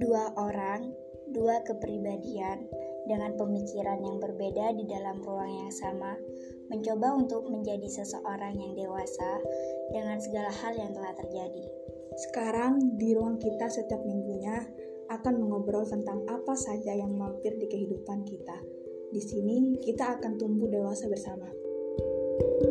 Dua orang, dua kepribadian dengan pemikiran yang berbeda di dalam ruang yang sama, mencoba untuk menjadi seseorang yang dewasa dengan segala hal yang telah terjadi. Sekarang di ruang kita setiap minggunya akan mengobrol tentang apa saja yang mampir di kehidupan kita. Di sini kita akan tumbuh dewasa bersama. thank you